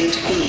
Night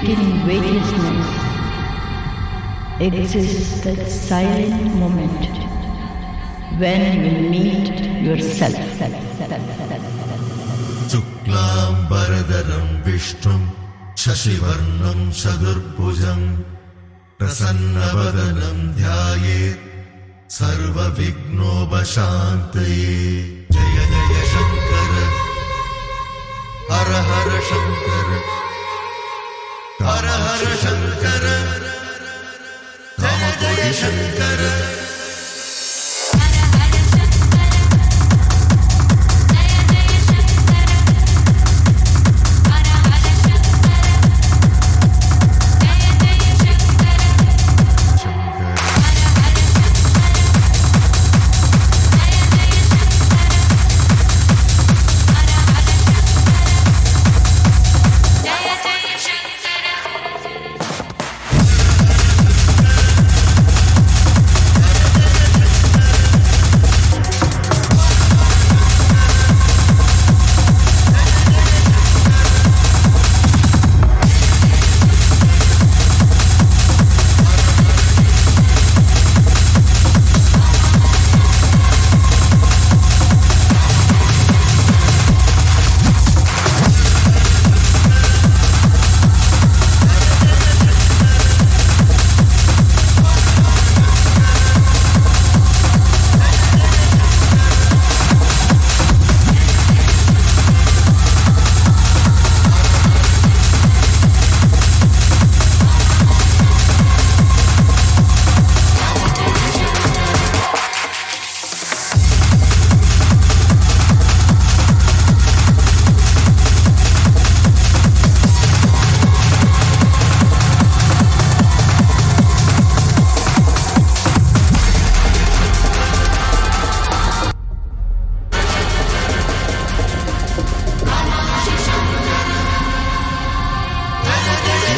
Deep within weightlessness exists that silent moment when you meet yourself. शुक्लाम्बरधरं विष्णुं शशिवर्णं चतुर्भुजम् प्रसन्नवदनं ध्यायेत् सर्वविघ्नोपशान्तये जय जय शङ्कर हर हर शङ्कर हर हर शङ्कर। जय जय शङ्कर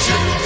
Infinite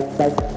bye.